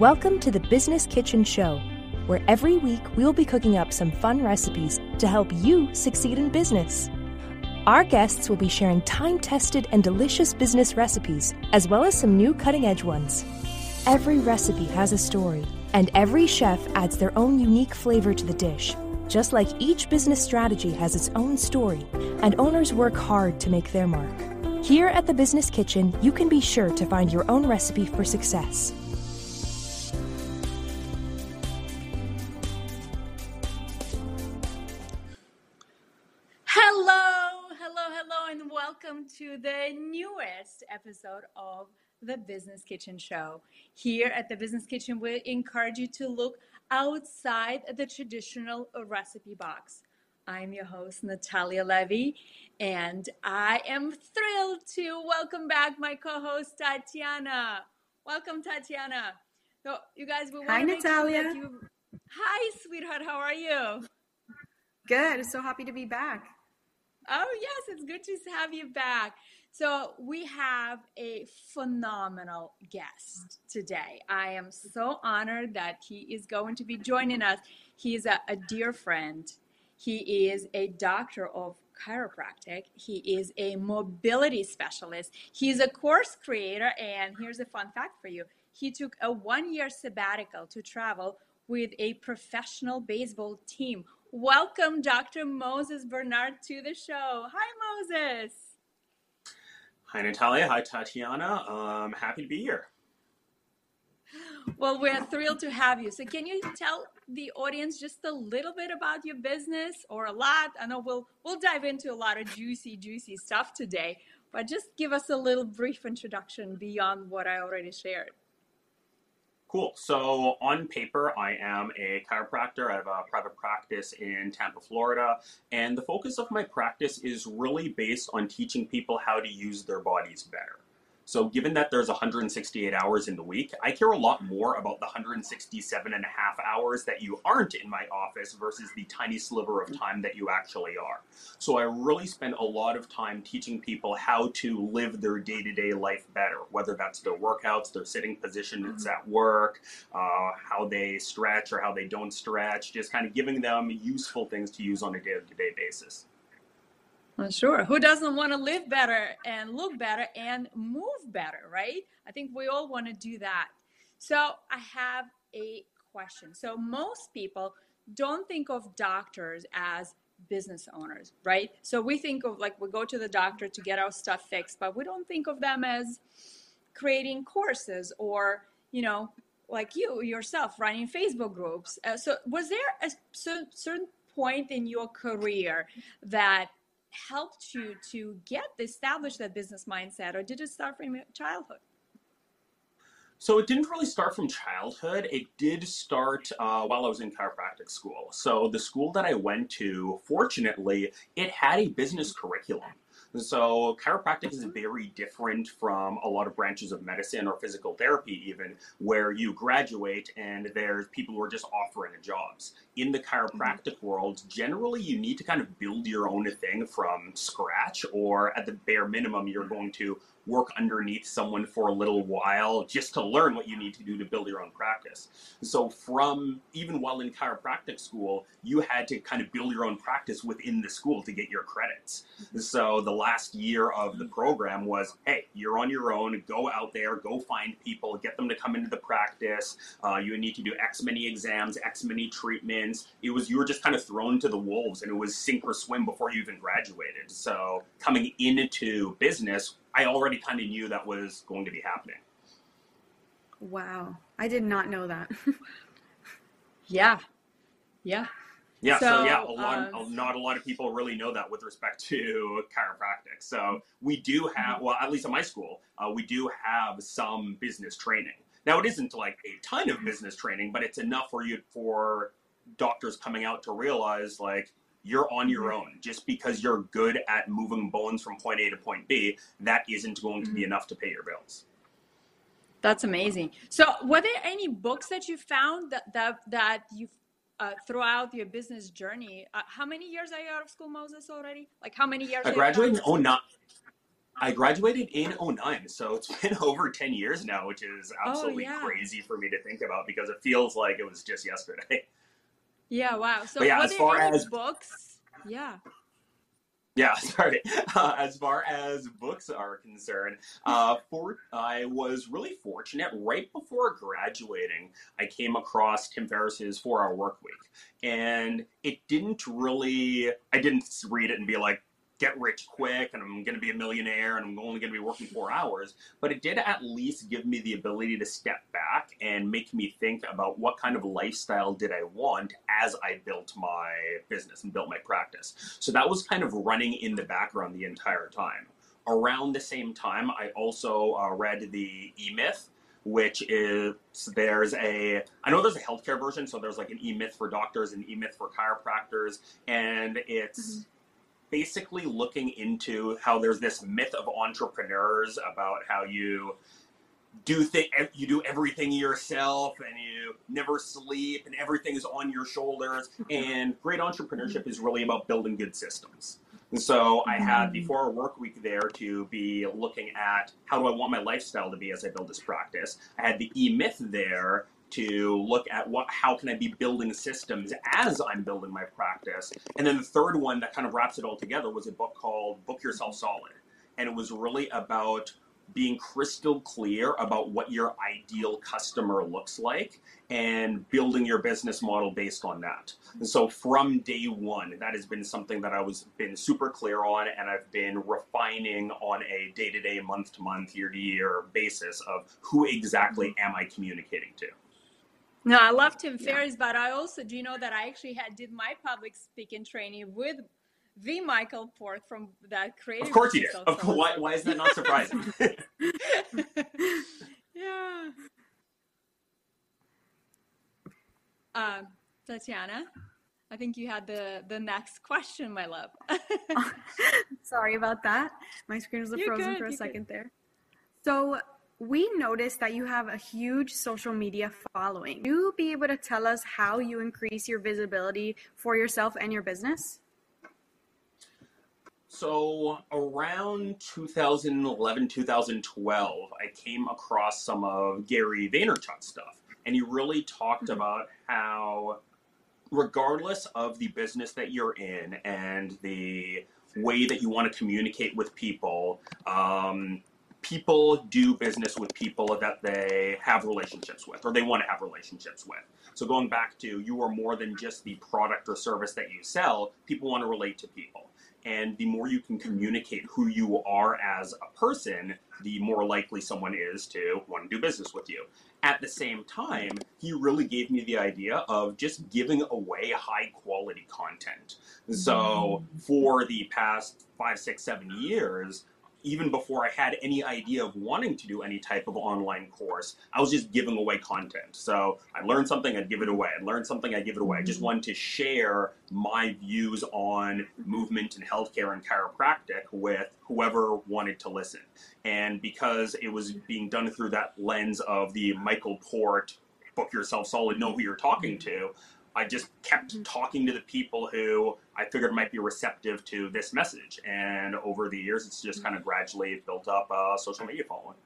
Welcome to the Business Kitchen Show, where every week we'll be cooking up some fun recipes to help you succeed in business. Our guests will be sharing time tested and delicious business recipes, as well as some new cutting edge ones. Every recipe has a story, and every chef adds their own unique flavor to the dish. Just like each business strategy has its own story, and owners work hard to make their mark. Here at the Business Kitchen, you can be sure to find your own recipe for success. To the newest episode of the Business Kitchen Show. Here at the Business Kitchen, we encourage you to look outside the traditional recipe box. I'm your host, Natalia Levy, and I am thrilled to welcome back my co host, Tatiana. Welcome, Tatiana. So, you guys, we want Hi, to make sure Natalia. that you. Hi, sweetheart. How are you? Good. So happy to be back. Oh, yes, it's good to have you back. So, we have a phenomenal guest today. I am so honored that he is going to be joining us. He is a, a dear friend, he is a doctor of chiropractic, he is a mobility specialist, he's a course creator. And here's a fun fact for you he took a one year sabbatical to travel with a professional baseball team. Welcome, Dr. Moses Bernard, to the show. Hi, Moses. Hi, Natalia. Hi, Tatiana. Um, happy to be here. Well, we're thrilled to have you. So, can you tell the audience just a little bit about your business, or a lot? I know we'll we'll dive into a lot of juicy, juicy stuff today, but just give us a little brief introduction beyond what I already shared. Cool. So, on paper, I am a chiropractor. I have a private practice in Tampa, Florida. And the focus of my practice is really based on teaching people how to use their bodies better. So, given that there's 168 hours in the week, I care a lot more about the 167 and a half hours that you aren't in my office versus the tiny sliver of time that you actually are. So, I really spend a lot of time teaching people how to live their day to day life better, whether that's their workouts, their sitting positions at work, uh, how they stretch or how they don't stretch, just kind of giving them useful things to use on a day to day basis. Well, sure. Who doesn't want to live better and look better and move better, right? I think we all want to do that. So, I have a question. So, most people don't think of doctors as business owners, right? So, we think of like we go to the doctor to get our stuff fixed, but we don't think of them as creating courses or, you know, like you yourself running Facebook groups. Uh, so, was there a certain point in your career that helped you to get establish that business mindset or did it start from childhood So it didn't really start from childhood. It did start uh, while I was in chiropractic school. So the school that I went to, fortunately, it had a business curriculum. So chiropractic is very different from a lot of branches of medicine or physical therapy, even where you graduate and there's people who are just offering jobs. In the chiropractic mm-hmm. world, generally you need to kind of build your own thing from scratch, or at the bare minimum, you're going to work underneath someone for a little while just to learn what you need to do to build your own practice. So, from even while in chiropractic school, you had to kind of build your own practice within the school to get your credits. Mm-hmm. So, the last year of the program was hey, you're on your own, go out there, go find people, get them to come into the practice. Uh, you need to do X many exams, X many treatments. It was, you were just kind of thrown to the wolves and it was sink or swim before you even graduated. So, coming into business, I already kind of knew that was going to be happening. Wow. I did not know that. yeah yeah Yeah, so, So, yeah, a lot, uh, not a lot of people really know that with respect to chiropractic. So we do have, well, at least at my school, uh, we do have some business training. Now it isn't like a ton of business training, but it's enough for you for doctors coming out to realize like you're on your own. Just because you're good at moving bones from point A to point B, that isn't going to be enough to pay your bills. that's amazing so were there any books that you found that that, that you uh, throughout your business journey uh, how many years are you out of school moses already like how many years I are you out of graduated in school? 09. I graduated in 09, so it's been over 10 years now, which is absolutely Oh, yeah. crazy for me to think about because it feels like it was just yesterday. Yeah, wow. So But yeah, as far as- books? Yeah. Yeah, sorry. Uh, as far as books are concerned, uh, for I was really fortunate. Right before graduating, I came across Tim Ferriss's Four Hour Work Week, and it didn't really. I didn't read it and be like, "Get rich quick," and I'm going to be a millionaire, and I'm only going to be working four hours. But it did at least give me the ability to step back and make me think about what kind of lifestyle did I want as I built my business and built my practice. So that was kind of running in the background the entire time. Around the same time, I also uh, read the E Myth, which is there's a I know there's a healthcare version, so there's like an E Myth for doctors and E Myth for chiropractors, and it's basically looking into how there's this myth of entrepreneurs about how you do thing you do everything yourself and you never sleep and everything is on your shoulders. And great entrepreneurship is really about building good systems. And so i mm-hmm. had the four hour work week there to be looking at how do i want my lifestyle to be as i build this practice. I had the e-myth there to look at what how can i be building systems as i'm building my practice and then the third one that kind of wraps it all together was a book called book yourself solid and it was really about being crystal clear about what your ideal customer looks like and building your business model based on that. And so from day one, that has been something that I was been super clear on and I've been refining on a day-to-day, month-to-month, year-to-year basis of who exactly am I communicating to. No, I love Tim Yeah. Ferriss, but I also do you know that I actually had did my public speaking training with the Michael Port from that creative. Of course you did. Of course, why, why is that not surprising? yeah. Um, Tatiana, I think you had the the next question, my love. Sorry about that. My screen was frozen good, for a you're good. second there. So we noticed that you have a huge social media following. You be able to tell us how you increase your visibility for yourself and your business? So around 2011, 2012, I came across some of Gary Vaynerchuk's stuff, and he really talked about how, regardless of the business that you're in and the way that you want to communicate with people, um, people do business with people that they have relationships with or they want to have relationships with. So going back to you are more than just the product or service that you sell, people want to relate to people. And the more you can communicate who you are as a person, the more likely someone is to want to do business with you. At the same time, he really gave me the idea of just giving away high quality content. So mm. for the past five, six, seven years, even before I had any idea of wanting to do any type of online course, I was just giving away content. So I learned something, I'd give it away. I learned something, I'd give it away. I just mm-hmm. wanted to share my views on movement and healthcare and chiropractic with whoever wanted to listen. And because it was being done through that lens of the Michael Port, book yourself solid, know who you're talking mm-hmm. to, I just kept talking to the people who I figured might be receptive to this message. And over the years, it's just kind of gradually built up a social media following.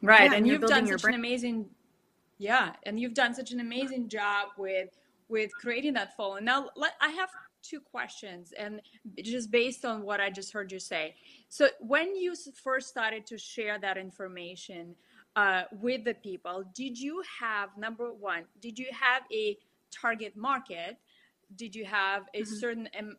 Right, Yeah, and and you're you've done your such an amazing, yeah, and you've done such an amazing job with with creating that following. Now, let, I have two questions, and just based on what I just heard you say. So, when you first started to share that information uh, with the people, did you have number one? Did you have a target market? Did you have a certain um,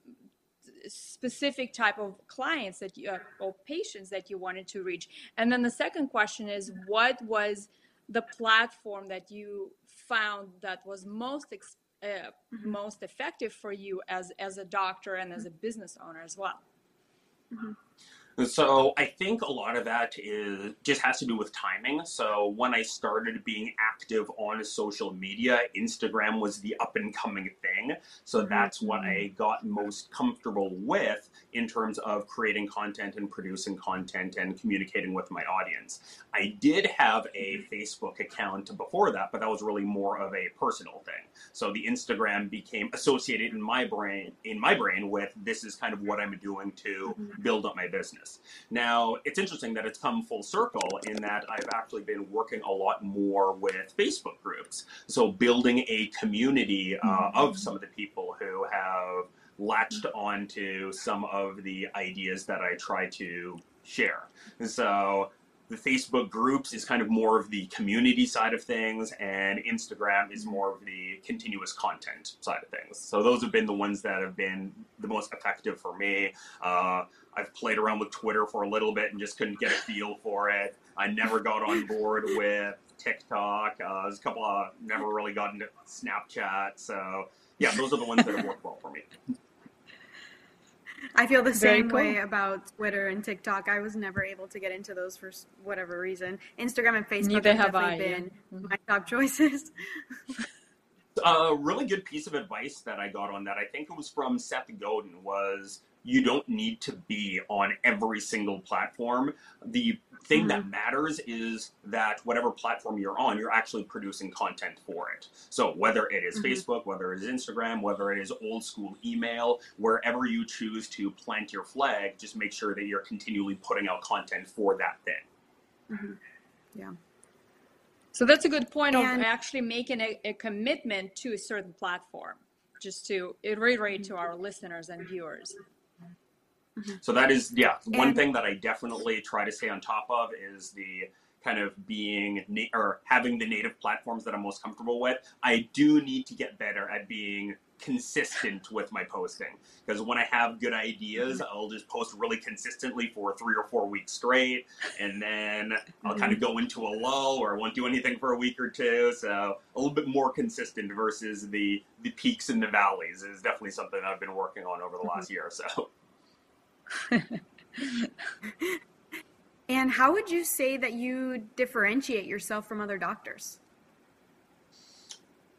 specific type of clients that you uh, or patients that you wanted to reach? And then the second question is what was the platform that you found that was most ex- uh, most effective for you as as a doctor and as a business owner as well And so I think a lot of that is just has to do with timing. So when I started being active on social media, Instagram was the up and coming thing. So that's what I mm. got most comfortable with in terms of creating content and producing content and communicating with my audience. I did have a Facebook account before that, but that was really more of a personal thing. So the Instagram became associated in my brain in my brain with this is kind of what I'm doing to mm-hmm. build up my business. Now, it's interesting that it's come full circle in that I've actually been working a lot more with Facebook groups. So building a community uh, of some of the people who have latched onto some of the ideas that I try to share. So the Facebook groups is kind of more of the community side of things, and Instagram is more of the continuous content side of things. So those have been the ones that have been the most effective for me. Uh, I've played around with Twitter for a little bit and just couldn't get a feel for it. I never got on board with TikTok. Uh, there's a couple of never really got into Snapchat. So yeah, those are the ones that have worked well for me. I feel the Very same cool. way about Twitter and TikTok. I was never able to get into those for whatever reason. Instagram and Facebook Neither have have I, definitely yeah. been Mhm. my top choices. A really good piece of advice that I got on that, I think it was from Seth Godin, was you don't need to be on every single platform. The thing that mm-hmm. matters is that whatever platform you're on, you're actually producing content for it. So whether it is Mhm. Facebook, whether it is Instagram, whether it is old school email, wherever you choose to plant your flag, just make sure that you're continually putting out content for that thing. Mm-hmm. Yeah. So that's a good point And- of actually making a, a commitment to a certain platform, just to reiterate to mm-hmm. our listeners and viewers. Mm-hmm. So that is, yeah, one And- thing that I definitely try to stay on top of is the kind of being na- or having the native platforms that I'm most comfortable with. I do need to get better at being consistent with my posting because when I have good ideas, mm-hmm. I'll just post really consistently for three or four weeks straight, and then I'll kind of mm-hmm. go into a lull or I won't do anything for a week or two. So a little bit more consistent versus the the peaks and the valleys is definitely something I've been working on over the last year or so. And how would you say that you differentiate yourself from other doctors?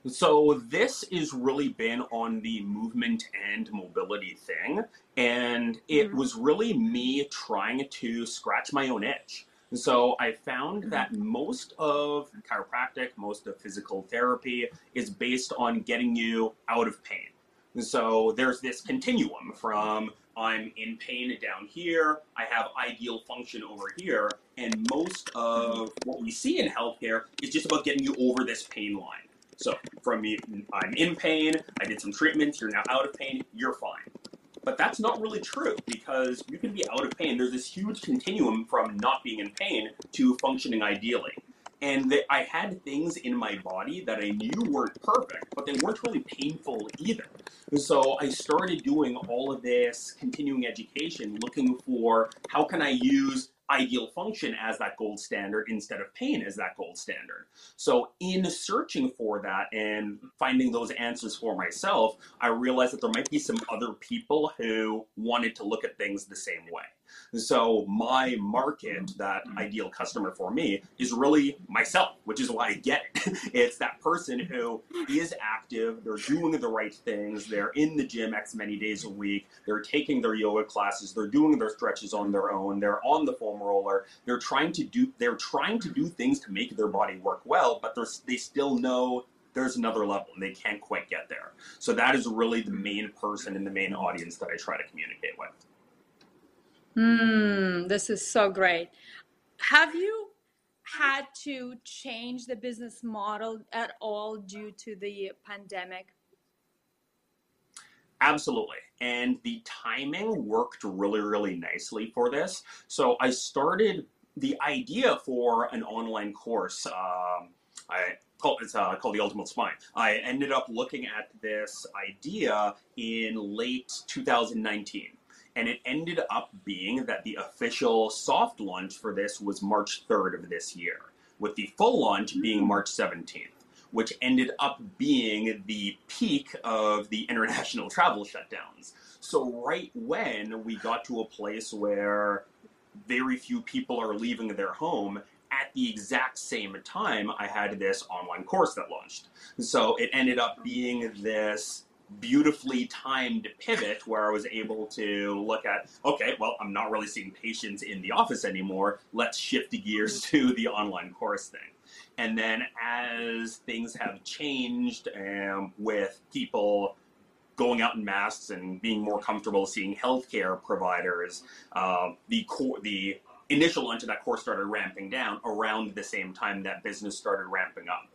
So this is really been on the movement and mobility thing, and it Mhm. was really me trying to scratch my own itch. So I found Mhm. that most of chiropractic, most of physical therapy is based on getting you out of pain. So there's this continuum from I'm in pain down here, I have ideal function over here, and most of what we see in healthcare is just about getting you over this pain line. So from me, I'm in pain, I did some treatments, you're now out of pain, you're fine. But that's not really true because you can be out of pain. There's this huge continuum from not being in pain to functioning ideally. And I had things in my body that I knew weren't perfect, but they weren't really painful either. And so I started doing all of this continuing education, looking for how can I use ideal function as that gold standard instead of pain as that gold standard. So in searching for that and finding those answers for myself, I realized that there might be some other people who wanted to look at things the same way. So my market, that ideal customer for me, is really myself, which is why I get it. It's that person who is active, they're doing the right things, they're in the gym X many days a week, they're taking their yoga classes, they're doing their stretches on their own, they're on the foam roller, they're trying to do they're trying to do things to make their body work well, but they still know there's another level and they can't quite get there. So that is really the main person and the main audience that I try to communicate with. Hmm, this is so great. Have you had to change the business model at all due to the pandemic? Absolutely. And the timing worked really, really nicely for this. So I started the idea for an online course. Um, I call it's uh, called the Ultimate Spine. I ended up looking at this idea in late 2019. And it ended up being that the official soft launch for this was March 3rd of this year, with the full launch being March 17th which ended up being the peak of the international travel shutdowns. So, right when we got to a place where very few people are leaving their home, at the exact same time, I had this online course that launched. So, it ended up being this beautifully timed pivot where I was able to look at, okay, well, I'm not really seeing patients in the office anymore. Let's shift the gears to the online course thing. And then as things have changed um, with people going out in masks and being more comfortable seeing healthcare providers, uh, the core, the initial launch of that course started ramping down around the same time that business started ramping up.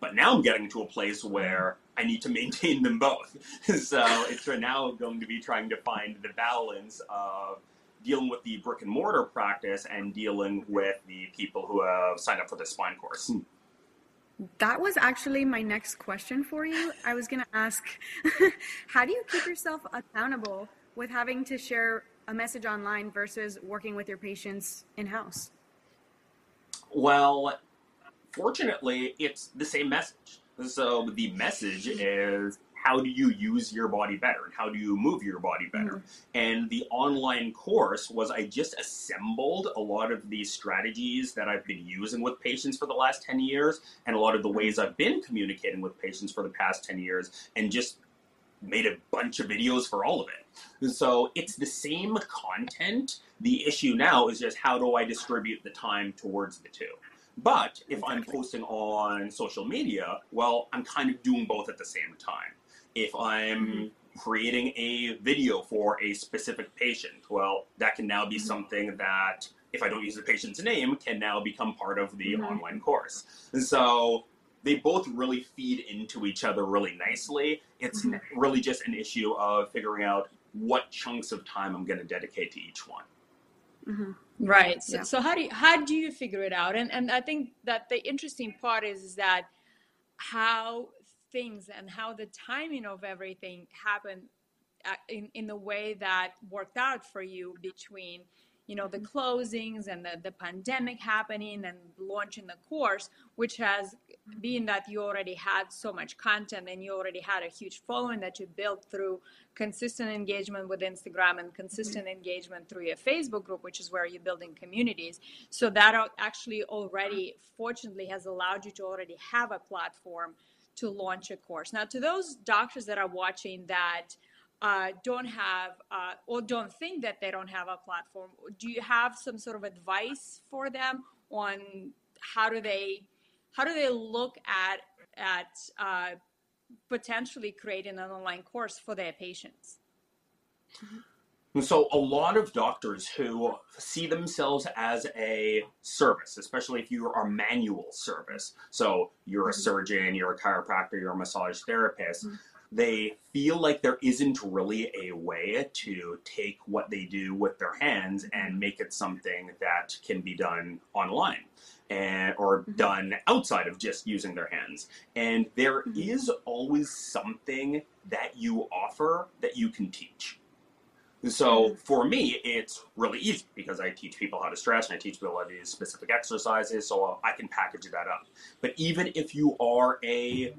But now I'm getting to a place where I need to maintain them both. so it's now going to be trying to find the balance of dealing with the brick and mortar practice and dealing with the people who have signed up for the spine course. Hmm. That was actually my next question for you. I was going to ask how do you keep yourself accountable with having to share a message online versus working with your patients in house? Well, fortunately, it's the same message. So the message is how do you use your body better? And how do you move your body better? Mm-hmm. and the online course was i just assembled a lot of these strategies that i've been using with patients for the last 10 years and a lot of the ways i've been communicating with patients for the past 10 years and just made a bunch of videos for all of it. And so it's the same content. The issue now is just how do i distribute the time towards the two but if I'm posting on social media, well, I'm kind of doing both at the same time. If I'm mm-hmm. creating a video for a specific patient, well, that can now be mm-hmm. something that, if I don't use the patient's name, can now become part of the mm-hmm. online course. And so they both really feed into each other really nicely. It's mm-hmm. really just an issue of figuring out what chunks of time I'm going to dedicate to each one. Mm-hmm. Right. So, yeah. so, how do you how do you figure it out? And and I think that the interesting part is, is that how things and how the timing of everything happened uh, in in the way that worked out for you between you know the closings and the, the pandemic happening and launching the course which has been that you already had so much content and you already had a huge following that you built through consistent engagement with instagram and consistent mm-hmm. engagement through your facebook group which is where you're building communities so that actually already fortunately has allowed you to already have a platform to launch a course now to those doctors that are watching that uh, don't have uh, or don't think that they don't have a platform. Do you have some sort of advice for them on how do they how do they look at at uh, potentially creating an online course for their patients? And so a lot of doctors who see themselves as a service, especially if you are a manual service, so you're a mm-hmm. surgeon, you're a chiropractor, you're a massage therapist, mm-hmm they feel like there isn't really a way to take what they do with their hands and make it something that can be done online and or mm-hmm. done outside of just using their hands and there mm-hmm. is always something that you offer that you can teach so mm-hmm. for me, it's really easy because I teach people how to stretch and I teach people how to use specific exercises, so I can package that up. But even if you are a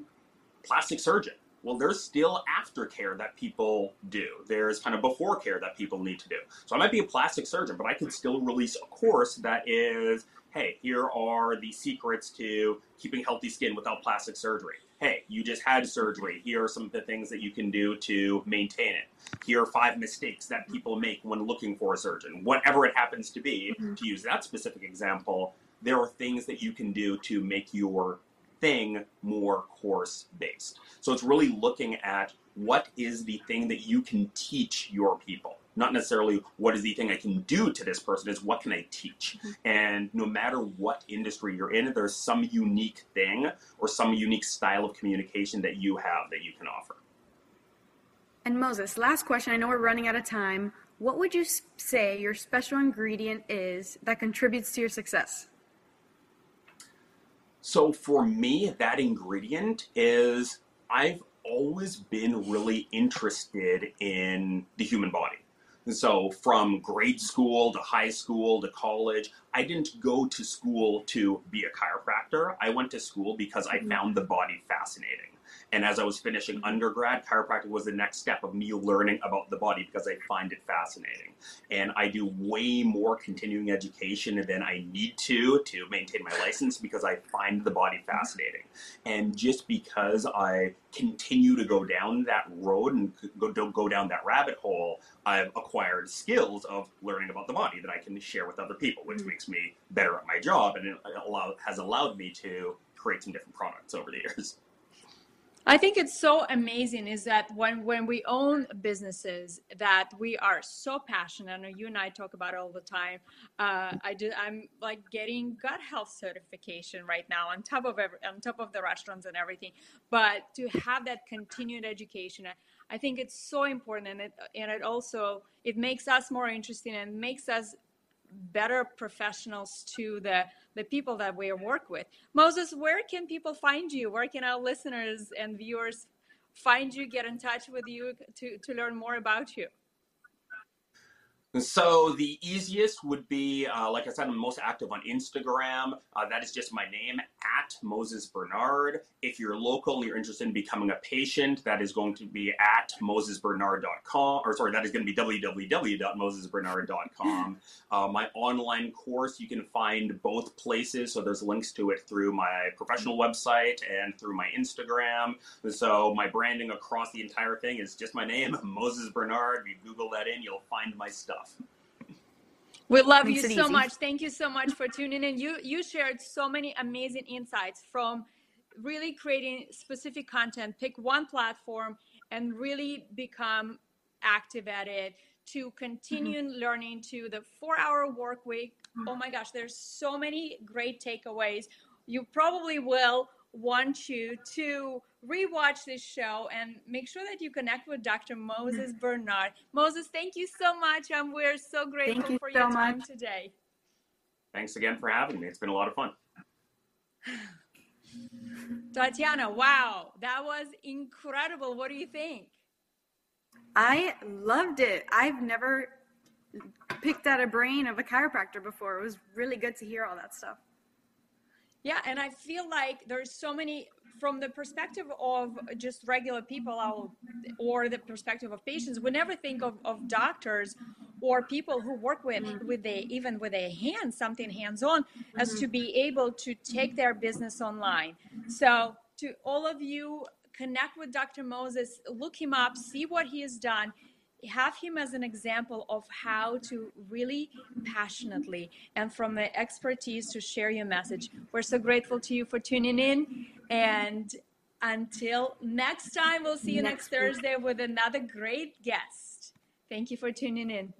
plastic surgeon, well, there's still aftercare that people do. There's kind of before care that people need to do. So I might be a plastic surgeon, but I could still release a course that is, hey, here are the secrets to keeping healthy skin without plastic surgery. Hey, you just had surgery. Here are some of the things that you can do to maintain it. Here are five mistakes that people make when looking for a surgeon. Whatever it happens to be, mm-hmm. to use that specific example, there are things that you can do to make your thing more course based. So it's really looking at what is the thing that you can teach your people. Not necessarily what is the thing I can do to this person, is what can I teach? Mm-hmm. And no matter what industry you're in, there's some unique thing or some unique style of communication that you have that you can offer. And Moses, last question. I know we're running out of time. What would you say your special ingredient is that contributes to your success? So for me, that ingredient is I've always been really interested in the human body. So from grade school to high school to college, I didn't go to school to be a chiropractor. I went to school because I mm-hmm. found the body fascinating. And as I was finishing undergrad, chiropractic was the next step of me learning about the body because I find it fascinating. And I do way more continuing education than I need to to maintain my license because I find the body fascinating. And just because I continue to go down that road and go, don't go down that rabbit hole, I've acquired skills of learning about the body that I can share with other people, which mm-hmm. makes me better at my job and it allow, has allowed me to create some different products over the years. I think it's so amazing is that when when we own businesses that we are so passionate. Know you and I talk about it all the time. Uh, I do. I'm like getting gut health certification right now on top of every, on top of the restaurants and everything. But to have that continued education, I think it's so important, and it and it also it makes us more interesting and makes us better professionals to the the people that we work with. Moses, where can people find you? Where can our listeners and viewers find you, get in touch with you to, to learn more about you? So the easiest would be, uh, like I said, I'm most active on Instagram. Uh, that is just my name at Moses Bernard. If you're local and you're interested in becoming a patient, that is going to be at mosesbernard.com, or sorry, that is going to be www.mosesbernard.com. uh, my online course, you can find both places. So there's links to it through my professional website and through my Instagram. So my branding across the entire thing is just my name, Moses Bernard. You Google that in, you'll find my stuff. We love Makes you so easy. much. Thank you so much for tuning in. You you shared so many amazing insights from really creating specific content. Pick one platform and really become active at it to continue mm-hmm. learning to the 4-hour work week. Mm-hmm. Oh my gosh, there's so many great takeaways. You probably will want you to rewatch this show and make sure that you connect with Dr. Moses Bernard. Moses, thank you so much. And we're so grateful you for so your time much. today. Thanks again for having me. It's been a lot of fun. Tatiana, wow, that was incredible. What do you think? I loved it. I've never picked out a brain of a chiropractor before. It was really good to hear all that stuff. Yeah, and I feel like there's so many from the perspective of just regular people or the perspective of patients we never think of, of doctors or people who work with with even with a hand something hands on as mm-hmm. to be able to take their business online so to all of you connect with dr moses look him up see what he has done have him as an example of how to really passionately and from the expertise to share your message. We're so grateful to you for tuning in. And until next time, we'll see you next, next Thursday with another great guest. Thank you for tuning in.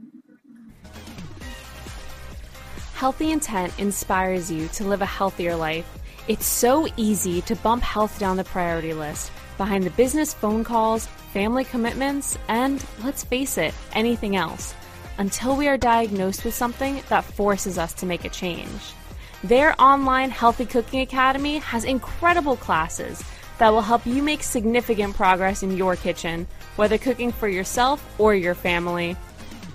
Healthy Intent inspires you to live a healthier life. It's so easy to bump health down the priority list behind the business phone calls family commitments, and let's face it, anything else, until we are diagnosed with something that forces us to make a change. Their online Healthy Cooking Academy has incredible classes that will help you make significant progress in your kitchen, whether cooking for yourself or your family.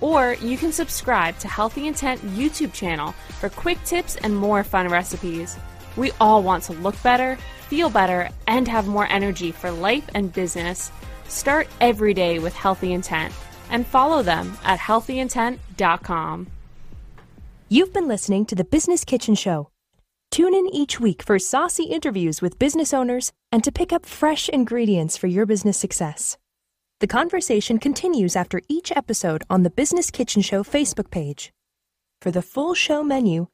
Or you can subscribe to Healthy Intent YouTube channel for quick tips and more fun recipes. We all want to look better, feel better, and have more energy for life and business. Start every day with Healthy Intent and follow them at healthyintent.com. You've been listening to the Business Kitchen Show. Tune in each week for saucy interviews with business owners and to pick up fresh ingredients for your business success. The conversation continues after each episode on the Business Kitchen Show Facebook page. For the full show menu,